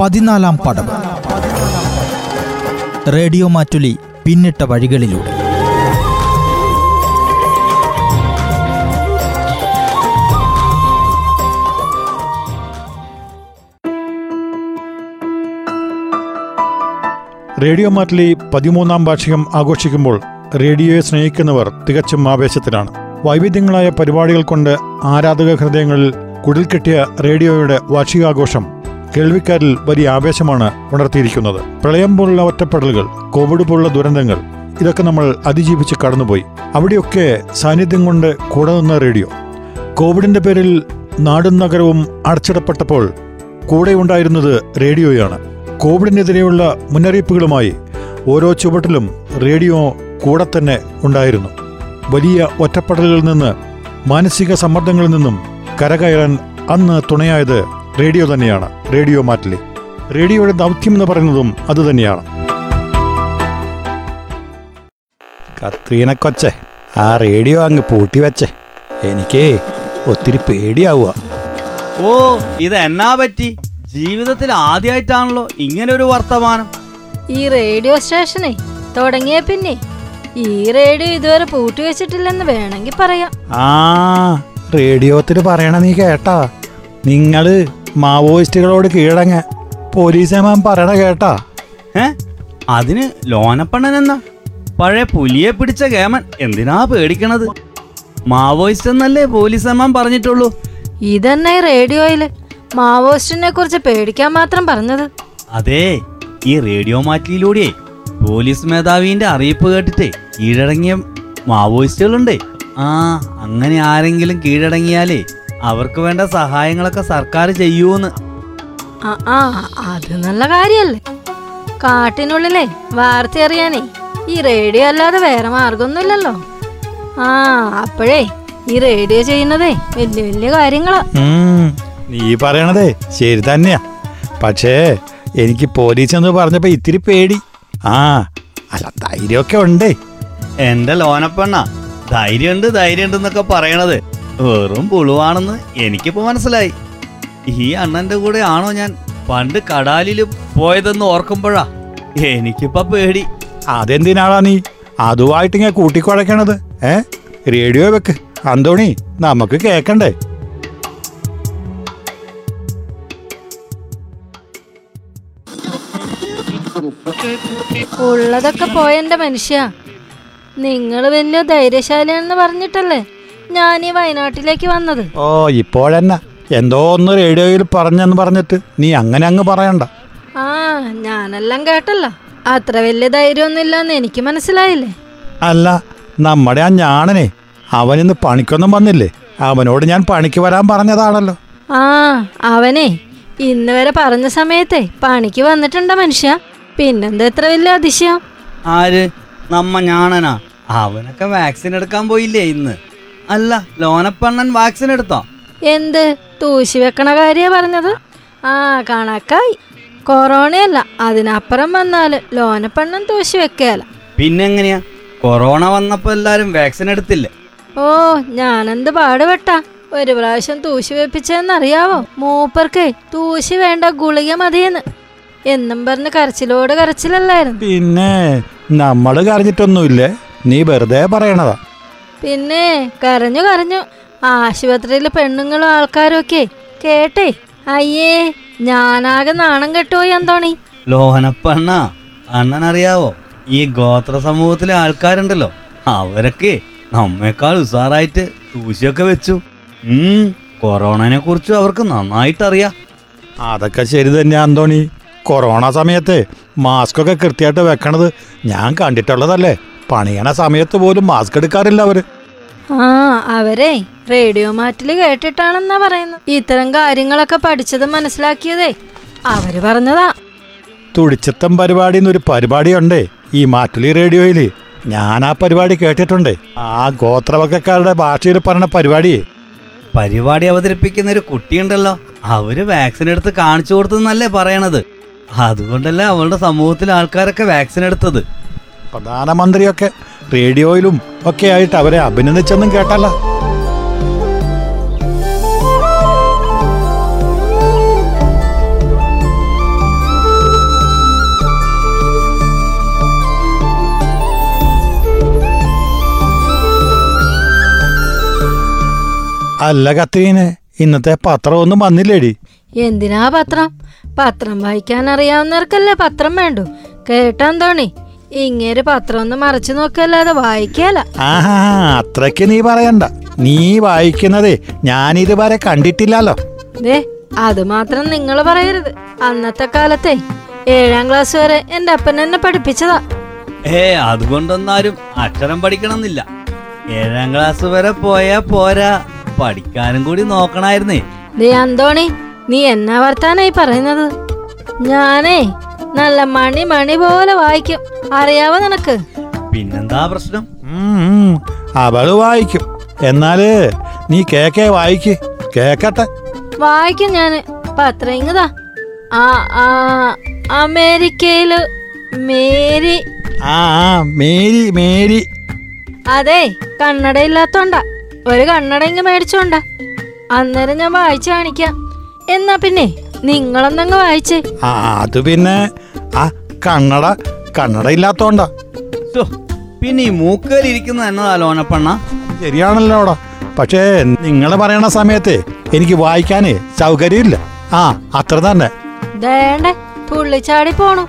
പതിനാലാം പടവ് റേഡിയോ മാറ്റുലി പിന്നിട്ട വഴികളിലൂടെ. റേഡിയോ മാറ്റിലി പതിമൂന്നാം വാർഷികം ആഘോഷിക്കുമ്പോൾ റേഡിയോയെ സ്നേഹിക്കുന്നവർ തികച്ചും ആവേശത്തിലാണ്. വൈവിധ്യങ്ങളായ പരിപാടികൾ കൊണ്ട് ആരാധക ഹൃദയങ്ങളിൽ കുടിൽ കെട്ടിയ റേഡിയോയുടെ വാർഷികാഘോഷം കേൾവിക്കാരിൽ വലിയ ആവേശമാണ് ഉണർത്തിയിരിക്കുന്നത്. പ്രളയം പോലുള്ള ഒറ്റപ്പെടലുകൾ കോവിഡ് പോലുള്ള ദുരന്തങ്ങൾ ഇതൊക്കെ നമ്മൾ അതിജീവിച്ച് കടന്നുപോയി. അവിടെയൊക്കെ സാന്നിധ്യം കൊണ്ട് കൂടെ നിന്ന റേഡിയോ. കോവിഡിന്റെ പേരിൽ നാടും നഗരവും അടച്ചിടപ്പെട്ടപ്പോൾ കൂടെ ഉണ്ടായിരുന്നത് റേഡിയോയാണ്. കോവിഡിനെതിരെയുള്ള മുന്നറിയിപ്പുകളുമായി ഓരോ ചുവട്ടിലും റേഡിയോ കൂടെ തന്നെ ഉണ്ടായിരുന്നു. വലിയ ഒറ്റപ്പെടലുകളിൽ നിന്ന് മാനസിക സമ്മർദ്ദങ്ങളിൽ നിന്നും കരകയറാൻ അന്ന് തുണയായത് റേഡിയോ തന്നെയാണ്. റേഡിയോ മാറ്റിലെ. റേഡിയോയുടെ ദൗത്യം എന്ന് പറയുന്നതും അതുതന്നെയാണ് കത്രീന കൊച്ചെ ആ റേഡിയോ അങ്ങ് പൂട്ടി വെച്ചേ. എനിക്ക് ഒത്തിരി പേടിയാവുക. ഓ ഇത് എന്നാ പറ്റി? ജീവിതത്തിൽ ആദ്യമായിട്ടാണല്ലോ ഇങ്ങനെ ഒരു വർത്തമാനം. ഈ റേഡിയോ സ്റ്റേഷനെ തുടങ്ങിയ പിന്നെ ഈ റേഡിയോ ഇതുവരെ പൂട്ടി വെച്ചിട്ടില്ലെന്ന് വേണമെങ്കിൽ പറയാം. ആ റേഡിയോത്തിൽ പറയണ നീ കേട്ടാ. നിങ്ങൾ മാവോയിസ്റ്റുകളോട് കീഴടങ്ങ. പോലീസേമാൻ പറയണ കേട്ടാ. ഏ? അതിന് ലോനപ്പണ്ണൻ എന്നാ? പഴയ പുലിയെ പിടിച്ച കേമൻ എന്തിനാ പേടിക്കണത്? മാവോയിസ്റ്റ് എന്നല്ലേ പോലീസേമാൻ പറഞ്ഞിട്ടുള്ളൂ? ഇതന്നെ റേഡിയോയിൽ? മാവോയിസ്റ്റിനെ കുറിച്ച് പേടിക്കാൻ മാത്രം പറഞ്ഞത്. അതെ ഈ റേഡിയോ മാറ്റിയിലൂടെ പോലീസ് മേധാവിന്റെ അറിയിപ്പ് കേട്ടിട്ടേ കീഴടങ്ങിയ മാവോയിസ്റ്റുകളുണ്ട്. ആ അങ്ങനെ ആരെങ്കിലും കീഴടങ്ങിയാലേ അവർക്ക് വേണ്ട സഹായങ്ങളൊക്കെ സർക്കാർ ചെയ്യൂന്ന്. ആ ആ അത് നല്ല കാര്യല്ലേ. കാട്ടിനുള്ളിലെ വാർത്തയറിയാനേ ഈ റേഡിയോ അല്ലാതെ വേറെ മാർഗമൊന്നുമില്ലല്ലോ. ആ അപ്പോഴേ ഈ റേഡിയോ ചെയ്യുന്നതേ വലിയ വലിയ കാര്യങ്ങളാ. നീ പറയണതേ ശരി തന്നെയാ. പക്ഷേ എനിക്ക് പോലീസ് എന്ന് പറഞ്ഞപ്പോ ഇത്തിരി പേടി. ആ അല്ല ധൈര്യമൊക്കെ ഉണ്ടേ. എന്റെ ലോനപ്പെണ്ണ ധൈര്യമുണ്ട് ധൈര്യമുണ്ട് എന്നൊക്കെ പറയണത്. വെറും പുളുവാണെന്ന് എനിക്കിപ്പോ മനസ്സിലായി. ഈ അണ്ണന്റെ കൂടെ ആണോ ഞാൻ പണ്ട് കടാലിൽ പോയതെന്ന് ഓർക്കുമ്പോഴാ എനിക്കിപ്പോ പേടി. അതെന്തിനാളാ നീ? അതുമായിട്ട് ഇങ്ങനെ കൂട്ടിക്കുഴക്കണത് ഏ? റേഡിയോ വെക്ക്. അന്തോണി നമുക്ക് കേക്കണ്ടേ? ഉള്ളതൊക്കെ പോയെന്റെ മനുഷ്യ. നിങ്ങൾ വലിയ ധൈര്യശാലിയാണെന്ന് പറഞ്ഞിട്ടല്ലേ? ഞാൻ ഈ വയനാട്ടിലേക്ക് വന്നത്. ഓ ഇപ്പോഴെന്നാ. എന്തോ ഒന്ന് റേഡിയോയിൽ പറഞ്ഞെന്ന് പറഞ്ഞിട്ട് നീ അങ്ങനെ അങ്ങ് പറയണ്ട. ആ ഞാനെല്ലാം കേട്ടല്ലോ. അത്ര വലിയ ധൈര്യമൊന്നുമില്ലെന്ന് എനിക്ക് മനസ്സിലായില്ലേ? അല്ല നമ്മുടെ ആ ഞാണനെ അവനിന്ന് പണിക്കൊന്നും വന്നില്ലേ? അവനോട് ഞാൻ പണിക്ക് വരാൻ പറഞ്ഞതാണല്ലോ. ആ അവനെ ഇന്ന് വരെ പറഞ്ഞ സമയത്തെ പണിക്ക് വന്നിട്ടുണ്ടോ മനുഷ്യ? പിന്നെന്താ എത്ര വലിയ അതിശയം? ആര്? നമ്മ ഞാണനാ അവനൊക്കെ വാക്സിൻ എടുക്കാൻ പോയില്ലേ ഇന്ന്. അല്ല ലോനപ്പണ്ണൻ വാക്സിൻ എടുത്തോ? എന്ത്? തൂശി വെക്കണ കാര്യ പറഞ്ഞത്. ആ കണക്കായി. കൊറോണയല്ല അതിനപ്പുറം വന്നാൽ ലോനപ്പണ്ണൻ തൂശി വെക്കല. പിന്നെങ്ങനെയാ? കൊറോണ വന്നപ്പോ എല്ലാരും വാക്സിൻ എടുത്തില്ലേ? ഓ ഞാനെന്ത് പാടുപെട്ടാ? ഒരു പ്രാവശ്യം തൂശി വെപ്പിച്ചെന്നറിയാവോ? മൂപ്പർക്കേ തൂശി വേണ്ട ഗുളിക മതിയെന്ന്. എന്നും പറഞ്ഞ് കരച്ചിലോട് കരച്ചിലല്ലായിരുന്നു. പിന്നെ നമ്മൾ കരഞ്ഞിട്ടൊന്നുമില്ലേ? നീ വെറുതെ പറയണതാ. പിന്നെ കരഞ്ഞു കരഞ്ഞു. ആശുപത്രിയിലെ പെണ്ണുങ്ങളും ആൾക്കാരും ഒക്കെ കേട്ടേ. അയ്യേ ഞാനാകെ നാണം കെട്ടുപോയി എന്തോണി ലോഹനപ്പണ്ണ അണ്ണൻ അറിയാവോ ഈ ഗോത്ര സമൂഹത്തിലെ ആൾക്കാരുണ്ടല്ലോ. അവരൊക്കെ നമ്മേക്കാൾ ഉഷാറായിട്ട് തൂശിയൊക്കെ വെച്ചു. ഉം കൊറോണനെ കുറിച്ച് അവർക്ക് നന്നായിട്ട് അറിയാം അതൊക്കെ ശരി തന്നെ അന്തോണി. കൊറോണ സമയത്തെ മാസ്ക് ഒക്കെ കൃത്യമായിട്ട് വെക്കണത് ഞാൻ കണ്ടിട്ടുള്ളതല്ലേ? പണിയണ സമയത്ത് പോലും മാസ്ക് എടുക്കാറില്ല അവർ. ആ അവരെ റേഡിയോ മാറ്റിൽ കേട്ടിട്ടാണെന്നാ പറയുന്നത് ഇത്തരം കാര്യങ്ങളൊക്കെ പഠിച്ചത് മനസ്സിലാക്കിയതേ അവർ പറഞ്ഞതാ. തുടിച്ചത്തം പരിപാടി എന്നൊരു പരിപാടിയുണ്ടേ ഈ മാറ്റുലി റേഡിയോയിൽ ഞാൻ ആ പരിപാടി കേട്ടിട്ടുണ്ട്. ആ ഗോത്രവകക്കാരുടെ ഭാഷയിൽ പറഞ്ഞ പരിപാടിയെ. പരിപാടി അവതരിപ്പിക്കുന്ന ഒരു കുട്ടിയുണ്ടല്ലോ. അവർ വാക്സിൻ എടുത്ത് കാണിച്ചു കൊടുത്തെന്നല്ലേ പറയണത്. അതുകൊണ്ടല്ലേ അവളുടെ സമൂഹത്തിലെ ആൾക്കാരൊക്കെ വാക്സിൻ എടുത്തത്. പ്രധാനമന്ത്രിയൊക്കെ റേഡിയോയിലും ഒക്കെ ആയിട്ട് അവരെ അഭിനന്ദിച്ചെന്നും കേട്ടല്ല. അല്ല കത്രീനെ ഇന്നത്തെ പത്രം ഒന്നും വന്നില്ലേടി? എന്തിനാ പത്രം? പത്രം വായിക്കാൻ അറിയാവുന്നവർക്കല്ലേ പത്രം വേണ്ടു. കേട്ടാന്തോണി ഇങ്ങേര് പത്രം ഒന്ന് മറച്ചു നോക്കല്ലാതെ വായിക്കല. ആഹാ അത്രയ്ക്ക് നീ പറയണ്ട. നീ വായിക്കുന്നതേ ഇതുവരെ കണ്ടിട്ടില്ലല്ലോ. ദേ അത് മാത്രം നിങ്ങൾ പറയരുത്. അന്നത്തെ കാലത്തെ ഏഴാം ക്ലാസ് വരെ എന്റെ അപ്പൻ എന്നെ പഠിപ്പിച്ചതാ. ഏ അതുകൊണ്ടൊന്നാരും അക്ഷരം പഠിക്കണമെന്നില്ല. ഏഴാം ക്ലാസ് വരെ പോയാ പോരാ. പഠിക്കാനും കൂടി നോക്കണായിരുന്നേ. ദേ അന്തോണി നീ എന്നാ വർത്താനായി പറയുന്നത്? ഞാനേ നല്ല മണി മണി പോലെ വായിക്കും. അറിയാവോ നിനക്ക്? പിന്നെന്താ പ്രശ്നം? അവൾ വായിക്കും. എന്നാൽ നീ കേക്കേ വായിക്ക്. കേക്കട്ടെ. വായിക്കും ഞാൻ. പത്രം ഇങ്ങതാ അമേരിക്കയിൽ മേരി. ആ മേരി മേരി. അതെ കണ്ണട ഇല്ലാത്തോണ്ടാ. ഒരു കണ്ണട ഇങ്ങ് മേടിച്ചോണ്ട. അന്നേരം ഞാൻ വായിച്ചു കാണിക്കാം. എന്നാ പിന്നെ നിങ്ങളൊന്നങ്ങ് വായിച്ചേ. അത് പിന്നെ ആ കണ്ണട കണ്ണട ഇല്ലാത്തോണ്ടാ പിന്നെ ഈ മൂക്കലിരിക്കുന്ന എന്നതാ ലോനപ്പണ്ണ ശരിയാണല്ലോടാ പക്ഷേ നിങ്ങൾ പറയണ സമയത്തെ എനിക്ക് വായിക്കാനേ സൗകര്യമില്ല. ആ അത്ര തന്നെ. ദേണ്ടേ തുള്ളിച്ചാടി പോണു.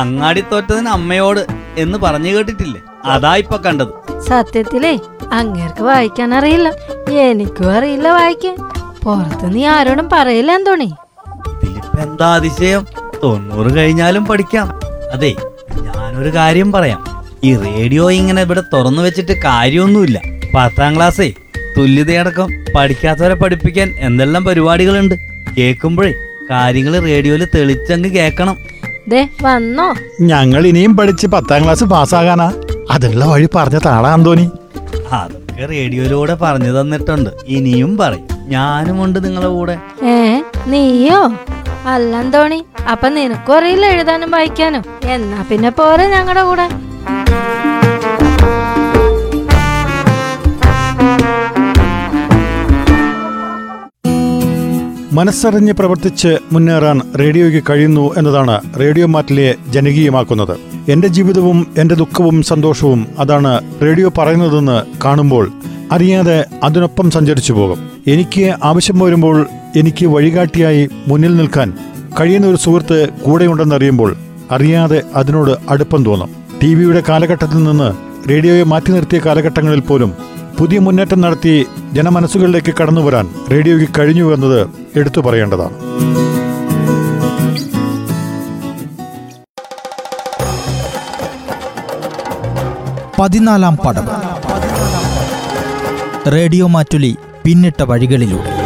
അങ്ങാടി തോറ്റതിന് അമ്മയോട് എന്ന് പറഞ്ഞു കേട്ടിട്ടില്ലേ? അതാ ഇപ്പൊ കണ്ടത്. സത്യത്തിലേ അങ്ങേർക്ക് വായിക്കാൻ അറിയില്ല. എനിക്കും അറിയില്ല വായിക്കാൻ. പുറത്ത് നീ ആരോടും പറയില്ല എന്തോണി? എന്താ അതിശയം? തൊണ്ണൂറ് കഴിഞ്ഞാലും പഠിക്കാം. അതെ ഞാനൊരു കാര്യം പറയാം. ഈ റേഡിയോ ഇങ്ങനെ ഇവിടെ തുറന്നു വെച്ചിട്ട് കാര്യമൊന്നുമില്ല. പത്താം ക്ലാസ്സേ തുല്യതയടക്കം പഠിക്കാത്തവരെ പഠിപ്പിക്കാൻ എന്തെല്ലാം പരിപാടികളുണ്ട്? കേൾക്കുമ്പോഴേ കാര്യങ്ങൾ റേഡിയോയിൽ തെളിച്ചങ്ങ് കേൾക്കണം. ദേ വന്നോ. ഞങ്ങൾ ഇനിയും പഠിച്ച് പത്താം ക്ലാസ് പാസ്സാകാനാ. അതിനുള്ള വഴി പറഞ്ഞ താളാ അന്തോനി അതൊക്കെ റേഡിയോയിലൂടെ പറഞ്ഞു തന്നിട്ടുണ്ട്. ഇനിയും പറയും. ഞാനും ഉണ്ട് നിങ്ങളുടെ കൂടെ. ഏ നീയോ? അല്ലെന്തോണി അപ്പൊ നിനക്കും അറിയില്ല എഴുതാനും വായിക്കാനും. എന്നാ പിന്നെ പോരെ ഞങ്ങളുടെ കൂടെ. മനസ്സറിഞ്ഞ് പ്രവർത്തിച്ച് മുന്നേറാൻ റേഡിയോയ്ക്ക് കഴിയുന്നു എന്നതാണ് റേഡിയോ മാറ്റിലെ ജനകീയമാക്കുന്നത്. എന്റെ ജീവിതവും എന്റെ ദുഃഖവും സന്തോഷവും അതാണ് റേഡിയോ പറയുന്നതെന്ന് കാണുമ്പോൾ അറിയാതെ അതിനൊപ്പം സഞ്ചരിച്ചു പോകും. എനിക്ക് ആവശ്യം വരുമ്പോൾ എനിക്ക് വഴികാട്ടിയായി മുന്നിൽ നിൽക്കാൻ കഴിയുന്ന ഒരു സുഹൃത്ത് കൂടെയുണ്ടെന്നറിയുമ്പോൾ അറിയാതെ അതിനോട് അടുപ്പം തോന്നും. ടി വിയുടെ കാലഘട്ടത്തിൽ നിന്ന് റേഡിയോയെ മാറ്റി നിർത്തിയ കാലഘട്ടങ്ങളിൽ പോലും പുതിയ മുന്നേറ്റം നടത്തി ജനമനസ്സുകളിലേക്ക് കടന്നു വരാൻ റേഡിയോയ്ക്ക് കഴിഞ്ഞു എന്നത് എടുത്തു പറയേണ്ടതാണ്. പതിനാലാം പടവ് റേഡിയോ മാറ്റുലി പിന്നിട്ട വഴികളിലൂടെ.